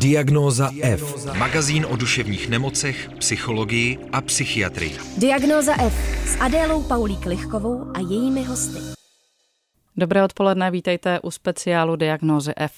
Diagnóza F. Magazín o duševních nemocech, psychologii a psychiatrii. Diagnóza F s Adélou Paulík Lichkovou a jejími hosty. Dobré odpoledne, vítejte u speciálu Diagnózy F.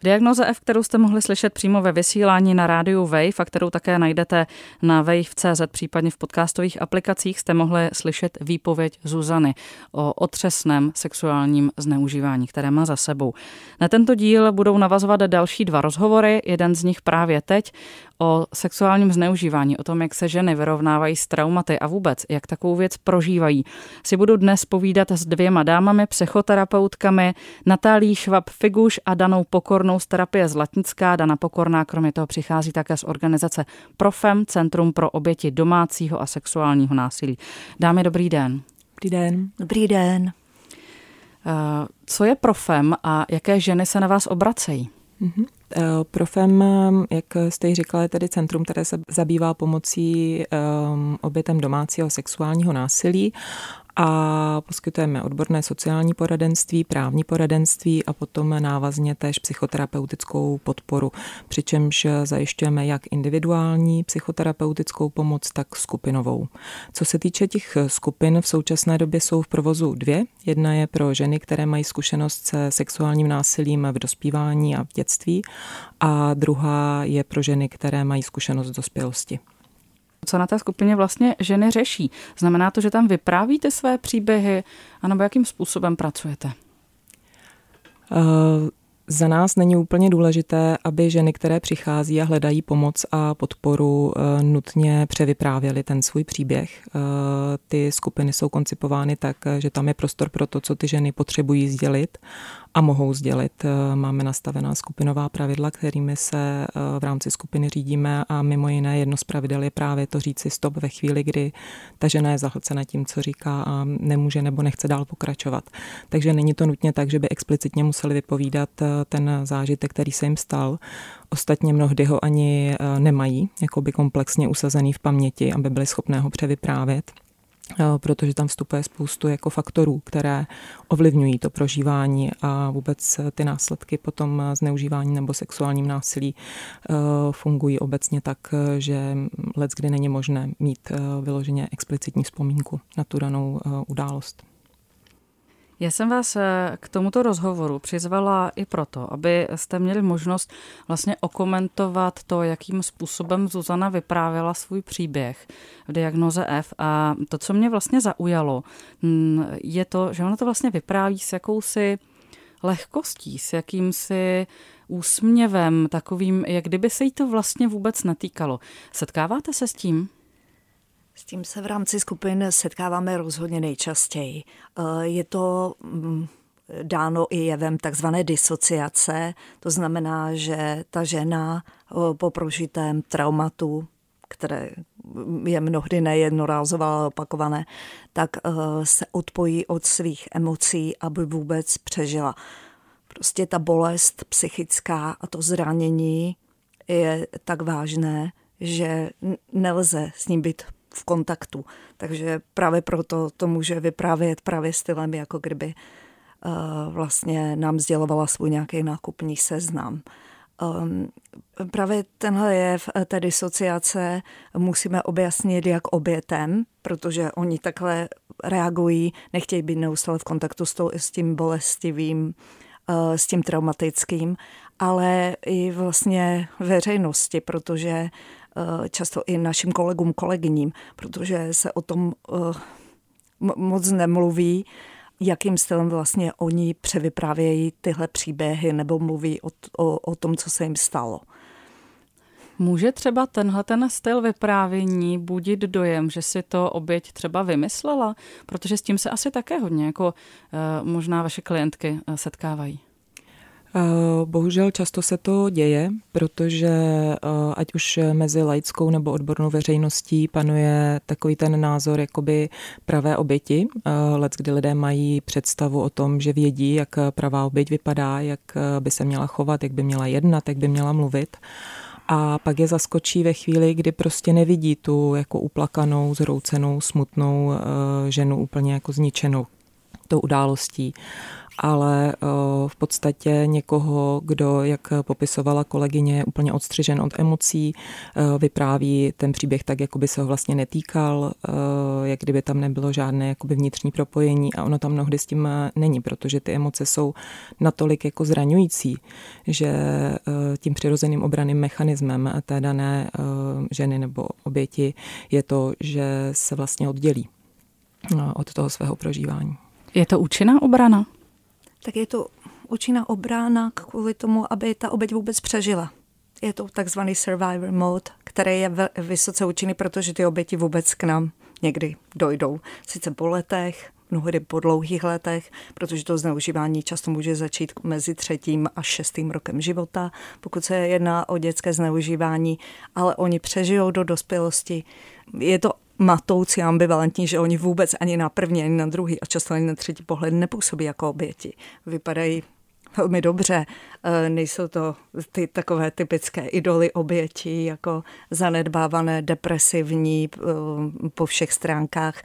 V diagnoze F, kterou jste mohli slyšet přímo ve vysílání na rádiu Wave a kterou také najdete na Wave.cz, případně v podcastových aplikacích, jste mohli slyšet výpověď Zuzany o otřesném sexuálním zneužívání, které má za sebou. Na tento díl budou navazovat další dva rozhovory, jeden z nich právě teď o sexuálním zneužívání, o tom, jak se ženy vyrovnávají s traumaty a vůbec, jak takovou věc prožívají, si budu dnes povídat s dvěma dámami, psychoterapeutkami, Natálí Švab-Figuš a Danou Pokornou z terapie Zlatnická. Dana Pokorná kromě toho přichází také z organizace Profem, Centrum pro oběti domácího a sexuálního násilí. Dámy, dobrý den. Dobrý den. Dobrý den. Eh, co je Profem a jaké ženy se na vás obracejí? Mm-hmm. Profem, jak jste ji říkala, je tedy centrum, které se zabývá pomocí um, obětem domácího sexuálního násilí a poskytujeme odborné sociální poradenství, právní poradenství a potom návazně též psychoterapeutickou podporu, přičemž zajišťujeme jak individuální psychoterapeutickou pomoc, tak skupinovou. Co se týče těch skupin, v současné době jsou v provozu dvě. Jedna je pro ženy, které mají zkušenost se sexuálním násilím v dospívání a v dětství a druhá je pro ženy, které mají zkušenost dospělosti co na té skupině vlastně ženy řeší. Znamená to, že tam vyprávíte své příběhy, anebo jakým způsobem pracujete? Uh, za nás není úplně důležité, aby ženy, které přichází a hledají pomoc a podporu, eh, nutně převyprávěly ten svůj příběh. Eh, ty skupiny jsou koncipovány tak, že tam je prostor pro to, co ty ženy potřebují sdělit a mohou sdělit. Eh, máme nastavená skupinová pravidla, kterými se v rámci skupiny řídíme a mimo jiné jedno z pravidel je právě to říci stop ve chvíli, kdy ta žena je zahlcena tím, co říká a nemůže nebo nechce dál pokračovat. Takže není to nutně tak, že by explicitně museli vypovídat ten zážitek, který se jim stal. Ostatně mnohdy ho ani eh, nemají, jako by komplexně usazený v paměti, aby byli schopné ho převyprávět eh, protože tam vstupuje spoustu jako faktorů, které ovlivňují to prožívání a vůbec ty následky potom zneužívání nebo sexuálním násilí eh, fungují obecně tak, že let, kdy není možné mít vyloženě explicitní vzpomínku na tu danou událost. Já jsem vás eh, k tomuto rozhovoru přizvala i proto, aby jste měli možnost vlastně okomentovat to, jakým způsobem Zuzana vyprávěla svůj příběh v diagnoze F. A to, co mě vlastně zaujalo, mm, je to, že ona to vlastně vypráví s jakousi lehkostí, s jakýmsi úsměvem, takovým, jak kdyby se jí to vlastně vůbec netýkalo. Setkáváte se s tím? S tím se v rámci skupin setkáváme rozhodně nejčastěji. Eh, je to mm, dáno i jevem takzvané disociace, to znamená, že ta žena eh, po prožitém traumatu, které je mnohdy nejednorázové, ale opakované, tak eh, se odpojí od svých emocí, aby vůbec přežila. Prostě ta bolest psychická a to zranění je tak vážné, že nelze s ním být v kontaktu. Takže právě proto to může vyprávět právě stylem, jako kdyby uh, vlastně nám sdělovala svůj nějaký nákupní seznam. Um, právě tenhle jev eh, té disociace musíme objasnit jak obětem, protože oni takhle reagují, nechtějí být neustále v kontaktu s, tím bolestivým, uh, s tím traumatickým, ale i vlastně veřejnosti, protože Eh, často i našim kolegům, kolegyním, protože se o tom eh, moc nemluví, jakým stylem vlastně oni převyprávějí tyhle příběhy nebo mluví o, o, o tom, co se jim stalo. Může třeba tenhle ten styl vyprávění budit dojem, že si to oběť třeba vymyslela? Protože s tím se asi také hodně jako uh, možná vaše klientky setkávají. Eh, bohužel často se to děje, protože eh, ať už mezi laickou nebo odbornou veřejností panuje takový ten názor jakoby pravé oběti. Eh, let, kdy lidé mají představu o tom, že vědí, jak pravá oběť vypadá, jak by se měla chovat, jak by měla jednat, jak by měla mluvit. A pak je zaskočí ve chvíli, kdy prostě nevidí tu jako uplakanou, zhroucenou, smutnou ženu úplně jako zničenou tou událostí ale v podstatě někoho, kdo, jak popisovala kolegyně, je úplně odstřižen od emocí, vypráví ten příběh tak, jako by se ho vlastně netýkal, jak kdyby tam nebylo žádné jakoby vnitřní propojení a ono tam mnohdy s tím není, protože ty emoce jsou natolik jako zraňující, že tím přirozeným obraným mechanismem té dané ženy nebo oběti je to, že se vlastně oddělí od toho svého prožívání. Je to účinná obrana? Tak je to účinná obrana kvůli tomu, aby ta oběť vůbec přežila. Je to takzvaný survivor mode, který je vysoce účinný, protože ty oběti vůbec k nám někdy dojdou. Sice po letech, mnohdy po dlouhých letech, protože to zneužívání často může začít mezi třetím a šestým rokem života, pokud se jedná o dětské zneužívání, ale oni přežijou do dospělosti. Je to matoucí ambivalentní, že oni vůbec ani na první, ani na druhý a často ani na třetí pohled nepůsobí jako oběti. Vypadají velmi dobře. E, nejsou to ty takové typické idoly oběti, jako zanedbávané, depresivní e, po všech stránkách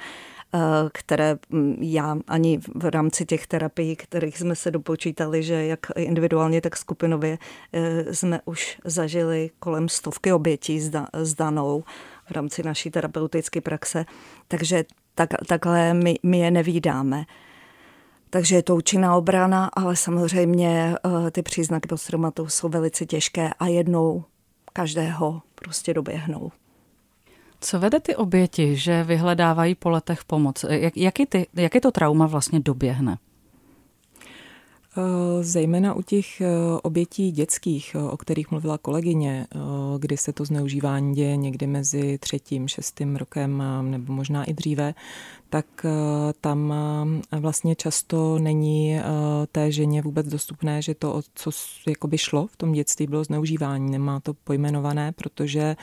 které já ani v rámci těch terapií, kterých jsme se dopočítali, že jak individuálně, tak skupinově jsme už zažili kolem stovky obětí s danou v rámci naší terapeutické praxe, takže tak, takhle my, my je nevídáme. Takže je to účinná obrana, ale samozřejmě uh, ty příznaky posttraumatu jsou velice těžké a jednou každého prostě doběhnou. Co vede ty oběti, že vyhledávají po letech pomoc? Jak, jak, je ty, jak je to trauma vlastně doběhne? Eh, zejména u těch eh, obětí dětských, o kterých mluvila kolegyně, kdy se to zneužívání děje někdy mezi třetím, šestým rokem nebo možná i dříve, tak eh, tam eh, vlastně často není eh, té ženě vůbec dostupné, že to, co jakoby šlo v tom dětství, bylo zneužívání. Nemá to pojmenované, protože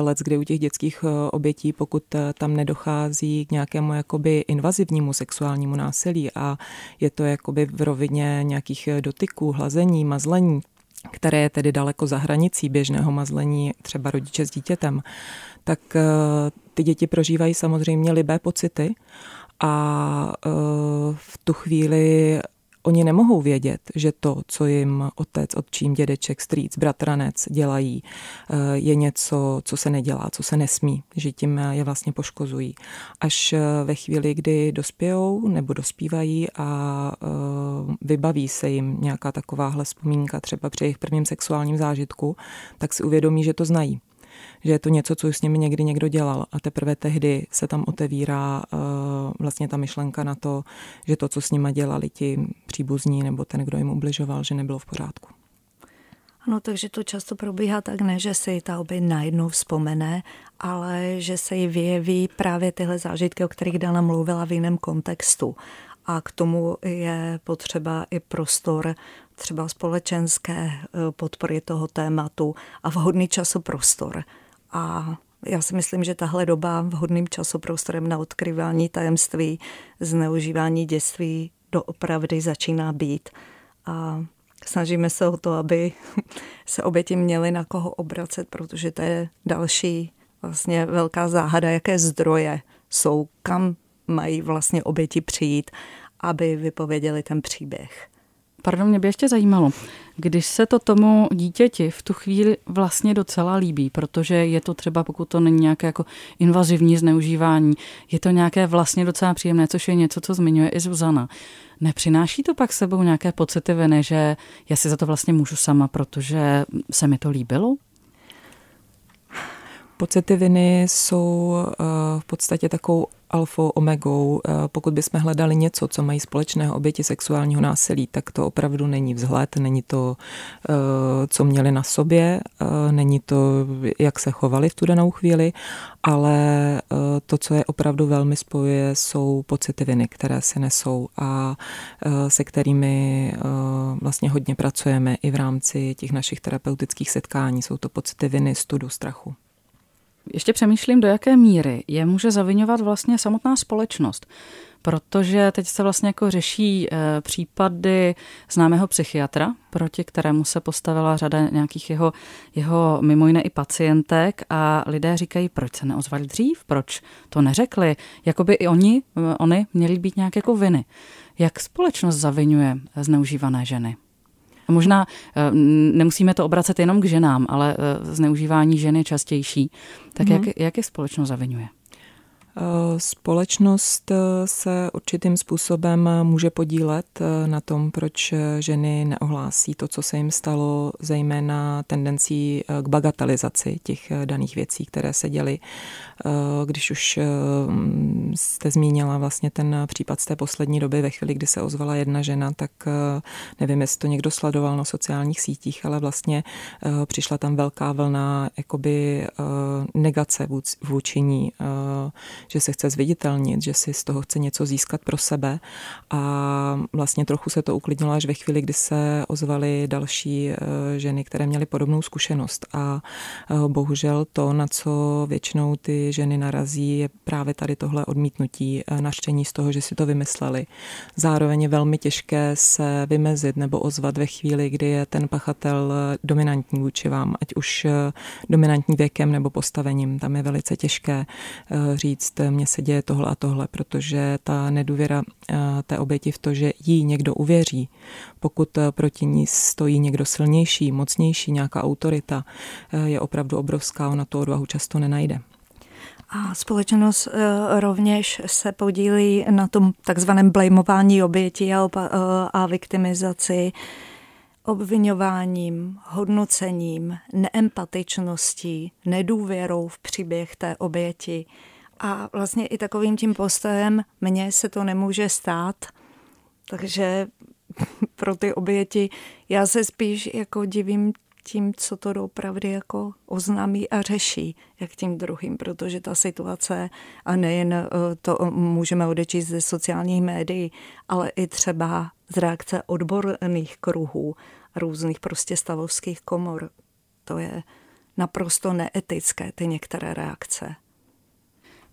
let, kdy u těch dětských obětí, pokud tam nedochází k nějakému jakoby invazivnímu sexuálnímu násilí a je to jakoby v rovině nějakých dotyků, hlazení, mazlení, které je tedy daleko za hranicí běžného mazlení třeba rodiče s dítětem, tak ty děti prožívají samozřejmě libé pocity a eh, v tu chvíli Oni nemohou vědět, že to, co jim otec, otčím, dědeček, strýc, bratranec dělají, eh, je něco, co se nedělá, co se nesmí, že tím je vlastně poškozují. Až eh, ve chvíli, kdy dospějou nebo dospívají a vybaví se jim nějaká takováhle vzpomínka třeba při jejich prvním sexuálním zážitku, tak si uvědomí, že to znají že je to něco, co s nimi někdy někdo dělal a teprve tehdy se tam otevírá uh, vlastně ta myšlenka na to, že to, co s nima dělali ti příbuzní nebo ten, kdo jim ubližoval, že nebylo v pořádku. Ano, takže to často probíhá tak, ne, že si ta obě najednou vzpomene, ale že se jí vyjeví právě tyhle zážitky, o kterých Dana mluvila v jiném kontextu. A k tomu je potřeba i prostor třeba společenské eh, podpory toho tématu a vhodný časoprostor. A já si myslím, že tahle doba vhodným časoprostorem na odkryvání tajemství, zneužívání dětství doopravdy začíná být. A snažíme se o to, aby se oběti měly na koho obracet, protože to je další vlastně velká záhada, jaké zdroje jsou, kam mají vlastně oběti přijít, aby vypověděli ten příběh. Pardon, mě by ještě zajímalo, když se to tomu dítěti v tu chvíli vlastně docela líbí, protože je to třeba, pokud to není nějaké jako invazivní zneužívání, je to nějaké vlastně docela příjemné, což je něco, co zmiňuje i Zuzana. Nepřináší to pak sebou nějaké pocity viny, že já si za to vlastně můžu sama, protože se mi to líbilo? Pocity viny jsou eh, v podstatě takovou alfou, omegou. Eh, pokud bychom hledali něco, co mají společného oběti sexuálního násilí, tak to opravdu není vzhled, není to, eh, co měli na sobě, není to, jak se chovali v tu danou chvíli, ale to, co je opravdu velmi spojuje, jsou pocity viny, které si nesou a se kterými vlastně hodně pracujeme i v rámci těch našich terapeutických setkání. Jsou to pocity viny, studu, strachu. Ještě přemýšlím, do jaké míry je může zavinovat vlastně samotná společnost protože teď se vlastně jako řeší eh, případy známého psychiatra, proti kterému se postavila řada nějakých jeho, jeho mimo jiné i pacientek a lidé říkají, proč se neozvali dřív, proč to neřekli, jako by i oni, eh, oni měli být nějak jako viny. Jak společnost zavinuje zneužívané ženy? Možná eh, nemusíme to obracet jenom k ženám, ale zneužívání ženy je častější. Tak mm. jak, jak je společnost zavinuje? Společnost eh, se určitým způsobem může podílet eh, na tom, proč ženy neohlásí to, co se jim stalo, zejména tendencí eh, k bagatelizaci těch daných věcí, které se děly. Když už jste zmínila vlastně ten případ z té poslední doby, ve chvíli, kdy se ozvala jedna žena, tak nevím, jestli to někdo sledoval na sociálních sítích, ale vlastně přišla tam velká vlna jakoby negace vůči ní, že se chce zviditelnit, že si z toho chce něco získat pro sebe a vlastně trochu se to uklidnilo až ve chvíli, kdy se ozvaly další eh, ženy, které měly podobnou zkušenost a eh, bohužel to, na co většinou ty ženy narazí, je právě tady tohle odmítnutí, eh, naštění z toho, že si to vymysleli. Zároveň je velmi těžké se vymezit nebo ozvat ve chvíli, kdy je ten pachatel dominantní vůči vám, ať už dominantní věkem nebo postavením. Tam je velice těžké říct, mně se děje tohle a tohle, protože ta nedůvěra eh, té oběti v to, že jí někdo uvěří, pokud eh, proti ní stojí někdo silnější, mocnější, nějaká autorita, eh, je opravdu obrovská, ona tu odvahu často nenajde. A společnost rovněž se podílí na tom takzvaném blamování oběti a, a viktimizaci obvinováním, hodnocením, neempatičností, nedůvěrou v příběh té oběti, a vlastně i takovým tím postojem mně se to nemůže stát, takže pro ty oběti já se spíš jako divím tím, co to doopravdy jako oznámí a řeší, jak tím druhým, protože ta situace, a nejen eh, to můžeme odečíst ze sociálních médií, ale i třeba z reakce odborných kruhů, různých prostě stavovských komor, to je naprosto neetické, ty některé reakce.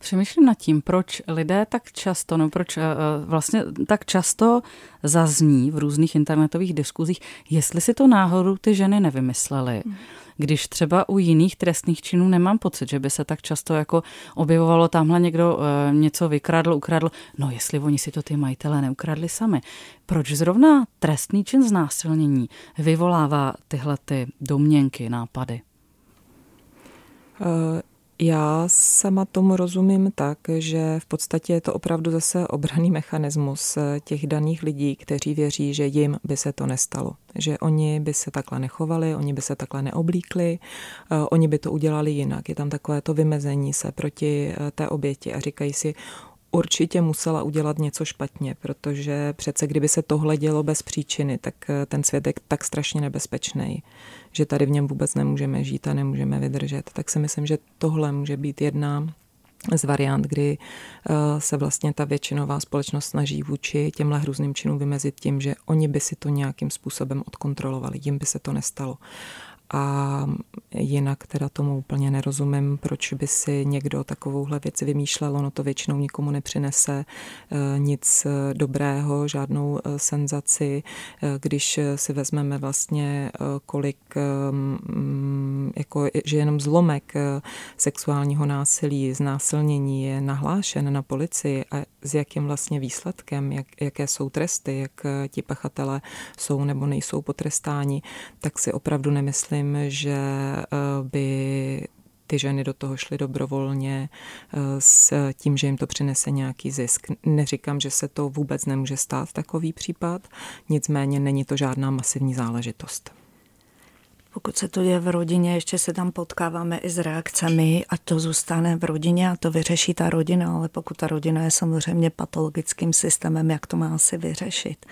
Přemýšlím nad tím, proč lidé tak často, no proč uh, vlastně tak často zazní v různých internetových diskuzích, jestli si to náhodou ty ženy nevymyslely. Hmm. Když třeba u jiných trestných činů nemám pocit, že by se tak často jako objevovalo, tamhle někdo uh, něco vykradl, ukradl, no jestli oni si to ty majitele neukradli sami. Proč zrovna trestný čin znásilnění vyvolává tyhle ty domněnky, nápady? Uh já sama tomu rozumím tak, že v podstatě je to opravdu zase obraný mechanismus těch daných lidí, kteří věří, že jim by se to nestalo. Že oni by se takhle nechovali, oni by se takhle neoblíkli, eh, oni by to udělali jinak. Je tam takové to vymezení se proti eh, té oběti a říkají si, určitě musela udělat něco špatně, protože přece kdyby se tohle dělo bez příčiny, tak eh, ten svět je tak strašně nebezpečný, že tady v něm vůbec nemůžeme žít a nemůžeme vydržet. Tak si myslím, že tohle může být jedna z variant, kdy eh, se vlastně ta většinová společnost snaží vůči těmhle hrůzným činům vymezit tím, že oni by si to nějakým způsobem odkontrolovali, jim by se to nestalo. A jinak teda tomu úplně nerozumím, proč by si někdo takovouhle věc vymýšlel. Ono to většinou nikomu nepřinese eh, nic eh, dobrého, žádnou eh, senzaci. Když si vezmeme vlastně kolik, jako, že jenom zlomek sexuálního násilí, znásilnění je nahlášen na policii a s jakým vlastně výsledkem, jak, jaké jsou tresty, jak ti pachatele jsou nebo nejsou potrestáni, tak si opravdu nemyslím, myslím, že eh, by ty ženy do toho šly dobrovolně eh, s tím, že jim to přinese nějaký zisk. Neříkám, že se to vůbec nemůže stát takový případ, nicméně není to žádná masivní záležitost. Pokud se to děje v rodině, ještě se tam potkáváme i s reakcemi, ať to zůstane v rodině a to vyřeší ta rodina, ale pokud ta rodina je samozřejmě patologickým systémem, jak to má asi vyřešit.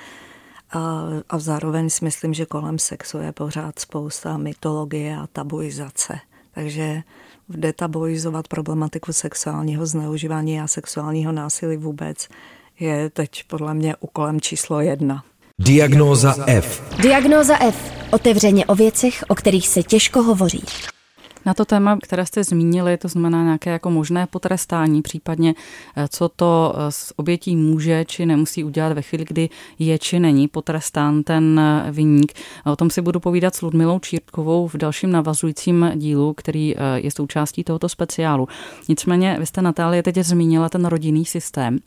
A, a zároveň si myslím, že kolem sexu je pořád spousta mytologie a tabuizace. Takže detabuizovat problematiku sexuálního zneužívání a sexuálního násilí vůbec je teď podle mě úkolem číslo jedna. Diagnóza F. Diagnóza F. Otevřeně o věcech, o kterých se těžko hovoří. Na to téma, které jste zmínili, to znamená nějaké jako možné potrestání, případně eh, co to eh, s obětí může či nemusí udělat ve chvíli, kdy je či není potrestán ten eh, vyník. O tom si budu povídat s Ludmilou Čírtkovou v dalším navazujícím dílu, který je součástí tohoto speciálu. Nicméně, vy jste Natálie teď zmínila ten rodinný systém.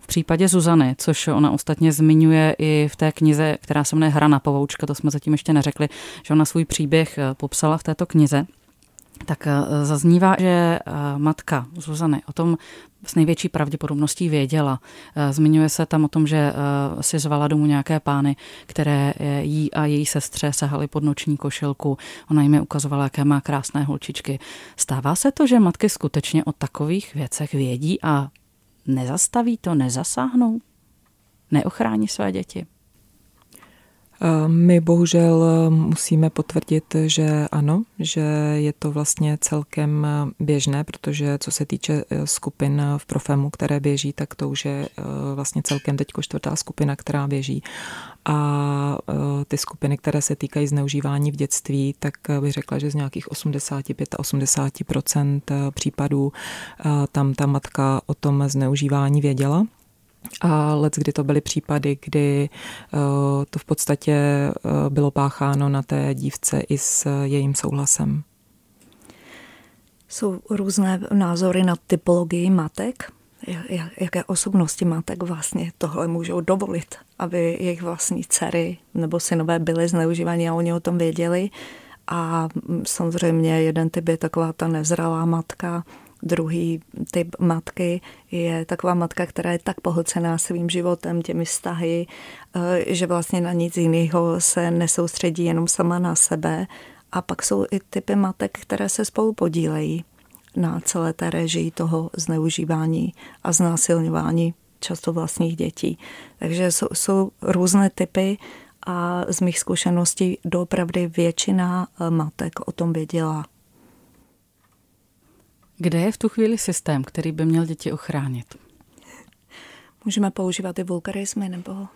V případě Zuzany, což ona ostatně zmiňuje i v té knize, která se jmenuje Hra na povoučka, to jsme zatím ještě neřekli, že ona svůj příběh popsala v této knize tak eh, zaznívá, že eh, matka Zuzany o tom s největší pravděpodobností věděla. Eh, zmiňuje se tam o tom, že si zvala domů nějaké pány, které jí a její sestře sahaly pod noční košilku. Ona jim je ukazovala, jaké má krásné holčičky. Stává se to, že matky skutečně o takových věcech vědí a nezastaví to, nezasáhnou? Neochrání své děti? My bohužel musíme potvrdit, že ano, že je to vlastně celkem běžné, protože co se týče eh, skupin v Profemu, které běží, tak to už je eh, vlastně celkem teď čtvrtá skupina, která běží. A eh, ty skupiny, které se týkají zneužívání v dětství, tak bych řekla, že z nějakých 85 a 80 případů tam ta matka o tom zneužívání věděla a let, kdy to byly případy, kdy uh, to v podstatě uh, bylo pácháno na té dívce i s jejím souhlasem. Jsou různé názory na typologii matek. Jaké osobnosti matek vlastně tohle můžou dovolit, aby jejich vlastní dcery nebo synové byly zneužívaní a oni o tom věděli. A mm, samozřejmě jeden typ je taková ta nezralá matka, Druhý typ matky je taková matka, která je tak pohlcená svým životem, těmi vztahy, eh, že vlastně na nic jiného se nesoustředí jenom sama na sebe. A pak jsou i typy matek, které se spolu podílejí na celé té režii toho zneužívání a znásilňování často vlastních dětí. Takže jsou, jsou různé typy a z mých zkušeností doopravdy většina eh, matek o tom věděla kde je v tu chvíli systém, který by měl děti ochránit? Můžeme používat i vulgarismy nebo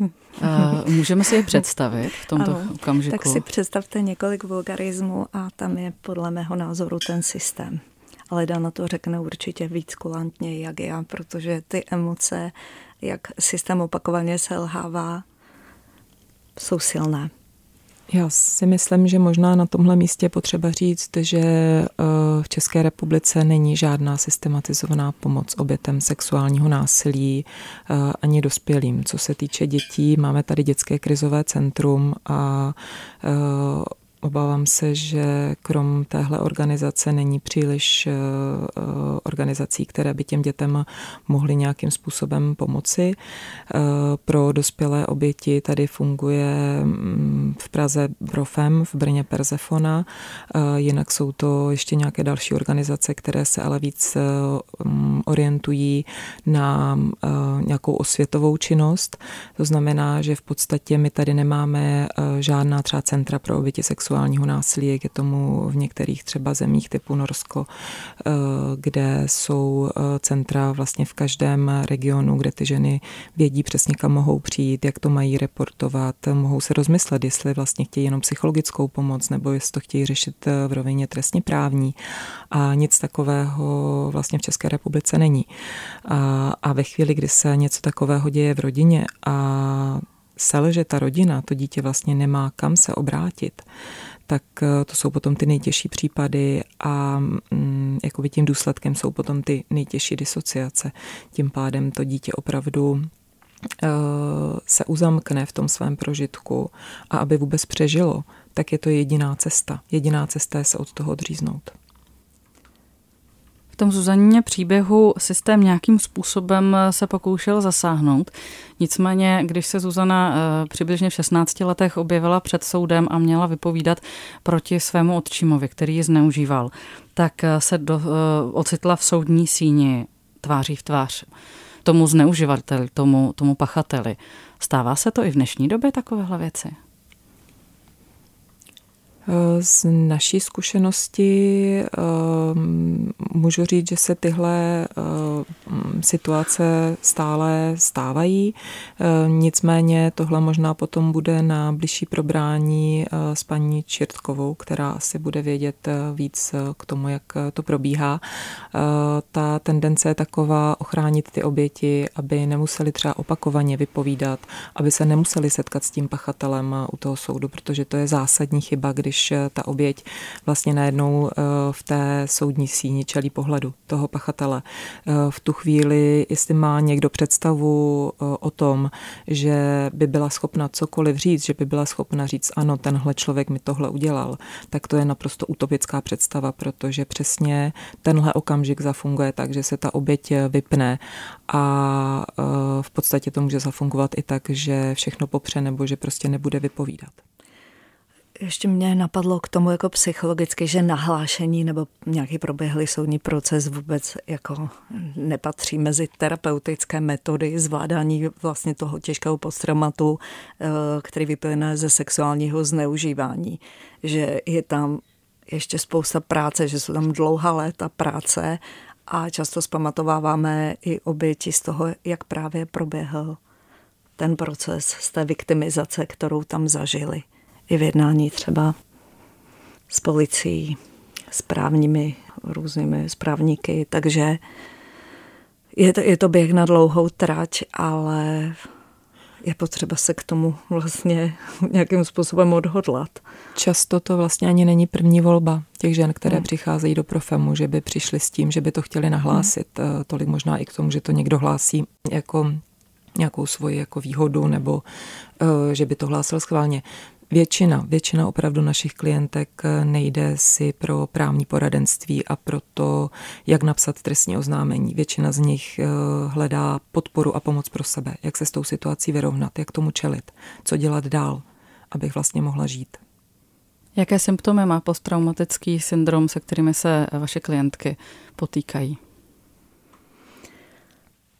Uh, můžeme si je představit v tomto ano, okamžiku? Tak si představte několik vulgarismů a tam je podle mého názoru ten systém. Ale Dana to řekne určitě víc kulantně, jak já, protože ty emoce, jak systém opakovaně selhává, jsou silné. Já si myslím, že možná na tomhle místě potřeba říct, že eh, v České republice není žádná systematizovaná pomoc obětem sexuálního násilí eh, ani dospělým. Co se týče dětí, máme tady dětské krizové centrum a eh, Obávám se, že krom téhle organizace není příliš eh, eh, organizací, které by těm dětem mohly nějakým způsobem pomoci. Eh, pro dospělé oběti tady funguje mm, v Praze Brofem, v Brně Persefona, jinak jsou to ještě nějaké další organizace, které se ale víc mm, orientují na nějakou osvětovou činnost. To znamená, že v podstatě my tady nemáme žádná třeba centra pro oběti sexuální sexuálního násilí, jak je tomu v některých třeba zemích typu Norsko, eh, kde jsou eh, centra vlastně v každém regionu, kde ty ženy vědí přesně, kam mohou přijít, jak to mají reportovat, mohou se rozmyslet, jestli vlastně chtějí jenom psychologickou pomoc, nebo jestli to chtějí řešit eh, v rovině trestně právní. A nic takového vlastně v České republice není. A, a ve chvíli, kdy se něco takového děje v rodině a selže ta rodina, to dítě vlastně nemá kam se obrátit, tak eh, to jsou potom ty nejtěžší případy a mm, jakoby tím důsledkem jsou potom ty nejtěžší disociace. Tím pádem to dítě opravdu eh, se uzamkne v tom svém prožitku a aby vůbec přežilo, tak je to jediná cesta. Jediná cesta je se od toho odříznout. V tom Zuzaníně příběhu systém nějakým způsobem se pokoušel zasáhnout. Nicméně, když se Zuzana eh, přibližně v 16 letech objevila před soudem a měla vypovídat proti svému otčímovi, který ji zneužíval, tak eh, se do, eh, ocitla v soudní síni tváří v tvář tomu zneuživateli, tomu, tomu pachateli. Stává se to i v dnešní době takovéhle věci? Z naší zkušenosti ehm, můžu říct, že se tyhle ehm, situace stále stávají. Nicméně tohle možná potom bude na bližší probrání eh, s paní Čirtkovou, která asi bude vědět eh, víc eh, k tomu, jak to probíhá. Ta tendence je taková ochránit ty oběti, aby nemuseli třeba opakovaně vypovídat, aby se nemuseli setkat s tím pachatelem u toho soudu, protože to je zásadní chyba, když když eh, ta oběť vlastně najednou eh, v té soudní síni čelí pohledu toho pachatele. Eh, v tu chvíli, jestli má někdo představu o tom, že by byla schopna cokoliv říct, že by byla schopna říct, ano, tenhle člověk mi tohle udělal, tak to je naprosto utopická představa, protože přesně tenhle okamžik zafunguje tak, že se ta oběť vypne a v podstatě to může zafungovat i tak, že všechno popře nebo že prostě nebude vypovídat. Ještě mě napadlo k tomu jako psychologicky, že nahlášení nebo nějaký proběhlý soudní proces vůbec jako nepatří mezi terapeutické metody zvládání vlastně toho těžkého posttraumatu, eh, který vyplyne ze sexuálního zneužívání. Že je tam ještě spousta práce, že jsou tam dlouhá léta práce a často zpamatováváme i oběti z toho, jak právě proběhl ten proces z té viktimizace, kterou tam zažili i v jednání třeba s policií, s právními různými správníky, takže je to, je to běh na dlouhou trať, ale je potřeba se k tomu vlastně nějakým způsobem odhodlat. Často to vlastně ani není první volba těch žen, které hmm. přicházejí do Profemu, že by přišli s tím, že by to chtěli nahlásit. Hmm. Tolik možná i k tomu, že to někdo hlásí jako nějakou svoji jako výhodu nebo uh, že by to hlásil schválně. Většina, většina opravdu našich klientek eh, nejde si pro právní poradenství a pro to, jak napsat trestní oznámení. Většina z nich eh, hledá podporu a pomoc pro sebe, jak se s tou situací vyrovnat, jak tomu čelit, co dělat dál, abych vlastně mohla žít. Jaké symptomy má posttraumatický syndrom, se kterými se vaše klientky potýkají?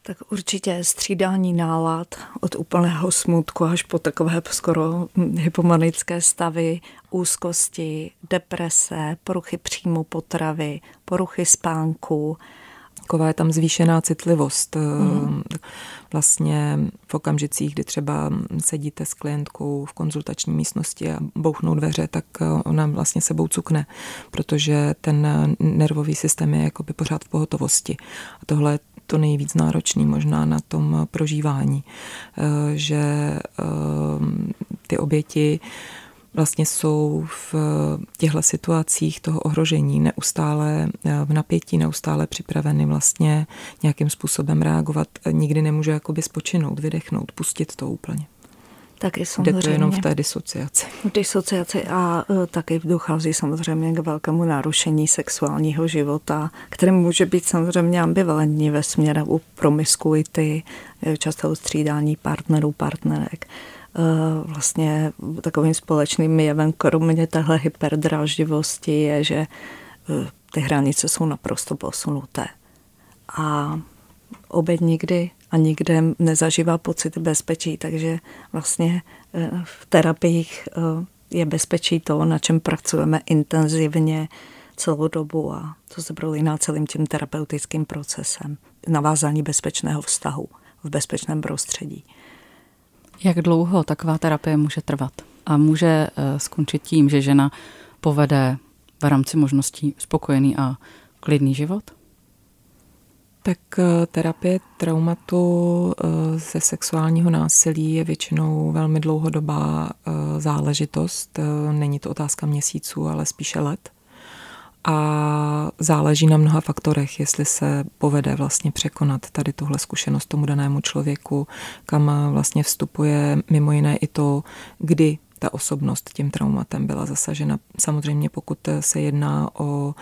Tak určitě střídání nálad od úplného smutku až po takové skoro hypomanické stavy, úzkosti, deprese, poruchy příjmu potravy, poruchy spánku. Taková je tam zvýšená citlivost. Mm. Vlastně v okamžicích, kdy třeba sedíte s klientkou v konzultační místnosti a bouchnou dveře, tak eh, ona vlastně sebou cukne, protože ten nervový systém je jakoby pořád v pohotovosti. A tohle to nejvíc náročný možná na tom prožívání, eh, že eh, ty oběti vlastně jsou v těchto situacích toho ohrožení neustále eh, v napětí, neustále připraveny vlastně nějakým způsobem reagovat. Nikdy nemůže jakoby spočinout, vydechnout, pustit to úplně. Taky samozřejmě. Jde to jenom v té disociaci. V disociaci a uh, taky dochází samozřejmě k velkému narušení sexuálního života, které může být samozřejmě ambivalentní ve směru promiskuity, e, často střídání partnerů, partnerek. Uh, vlastně takovým společným jevem, kromě téhle hyperdraždivosti, je, že uh, ty hranice jsou naprosto posunuté. A oběť nikdy a nikde nezažívá pocit bezpečí, takže vlastně eh, v terapiích eh, je bezpečí to, na čem pracujeme intenzivně celou dobu a to se prolíná celým tím terapeutickým procesem. Navázání bezpečného vztahu v bezpečném prostředí. Jak dlouho taková terapie může trvat? A může eh, skončit tím, že žena povede v rámci možností spokojený a klidný život? Tak eh, terapie traumatu eh, ze sexuálního násilí je většinou velmi dlouhodobá eh, záležitost. Není to otázka měsíců, ale spíše let. A záleží na mnoha faktorech, jestli se povede vlastně překonat tady tuhle zkušenost tomu danému člověku, kam vlastně vstupuje mimo jiné i to, kdy ta osobnost tím traumatem byla zasažena. Samozřejmě pokud se jedná o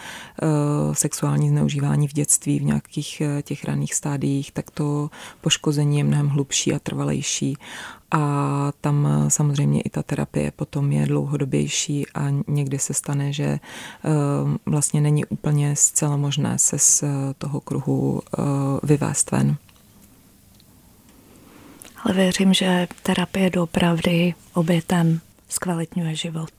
e, sexuální zneužívání v dětství, v nějakých e, těch raných stádiích, tak to poškození je mnohem hlubší a trvalejší. A tam samozřejmě i ta terapie potom je dlouhodobější a někdy se stane, že vlastně není úplně zcela možné se z toho kruhu vyvést ven. Ale věřím, že terapie doopravdy obětem zkvalitňuje život.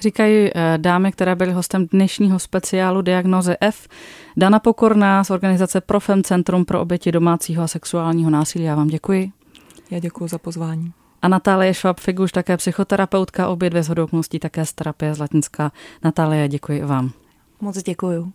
Říkají eh, dámy, které byly hostem dnešního speciálu Diagnozy F. Dana Pokorná z organizace Profem Centrum pro oběti domácího a sexuálního násilí. Já vám děkuji. Já děkuji za pozvání. A Natálie Švab-Figuš, také psychoterapeutka, obě dvě zhodou také z terapie Zlatinská. Natálie, děkuji vám. Moc děkuji.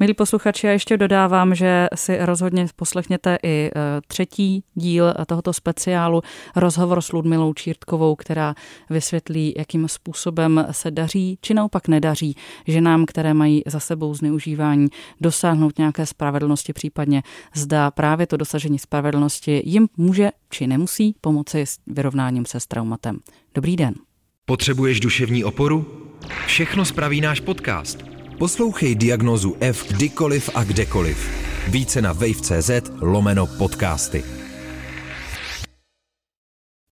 Milí posluchači, já ještě dodávám, že si rozhodně poslechněte i e, třetí díl tohoto speciálu, rozhovor s Ludmilou Čírtkovou, která vysvětlí, jakým způsobem se daří, či naopak nedaří ženám, které mají za sebou zneužívání, dosáhnout nějaké spravedlnosti, případně zda právě to dosažení spravedlnosti jim může či nemusí pomoci s vyrovnáním se s traumatem. Dobrý den. Potřebuješ duševní oporu? Všechno spraví náš podcast – Poslouchej diagnozu F kdykoliv a kdekoliv. Více na wave.cz lomeno podcasty.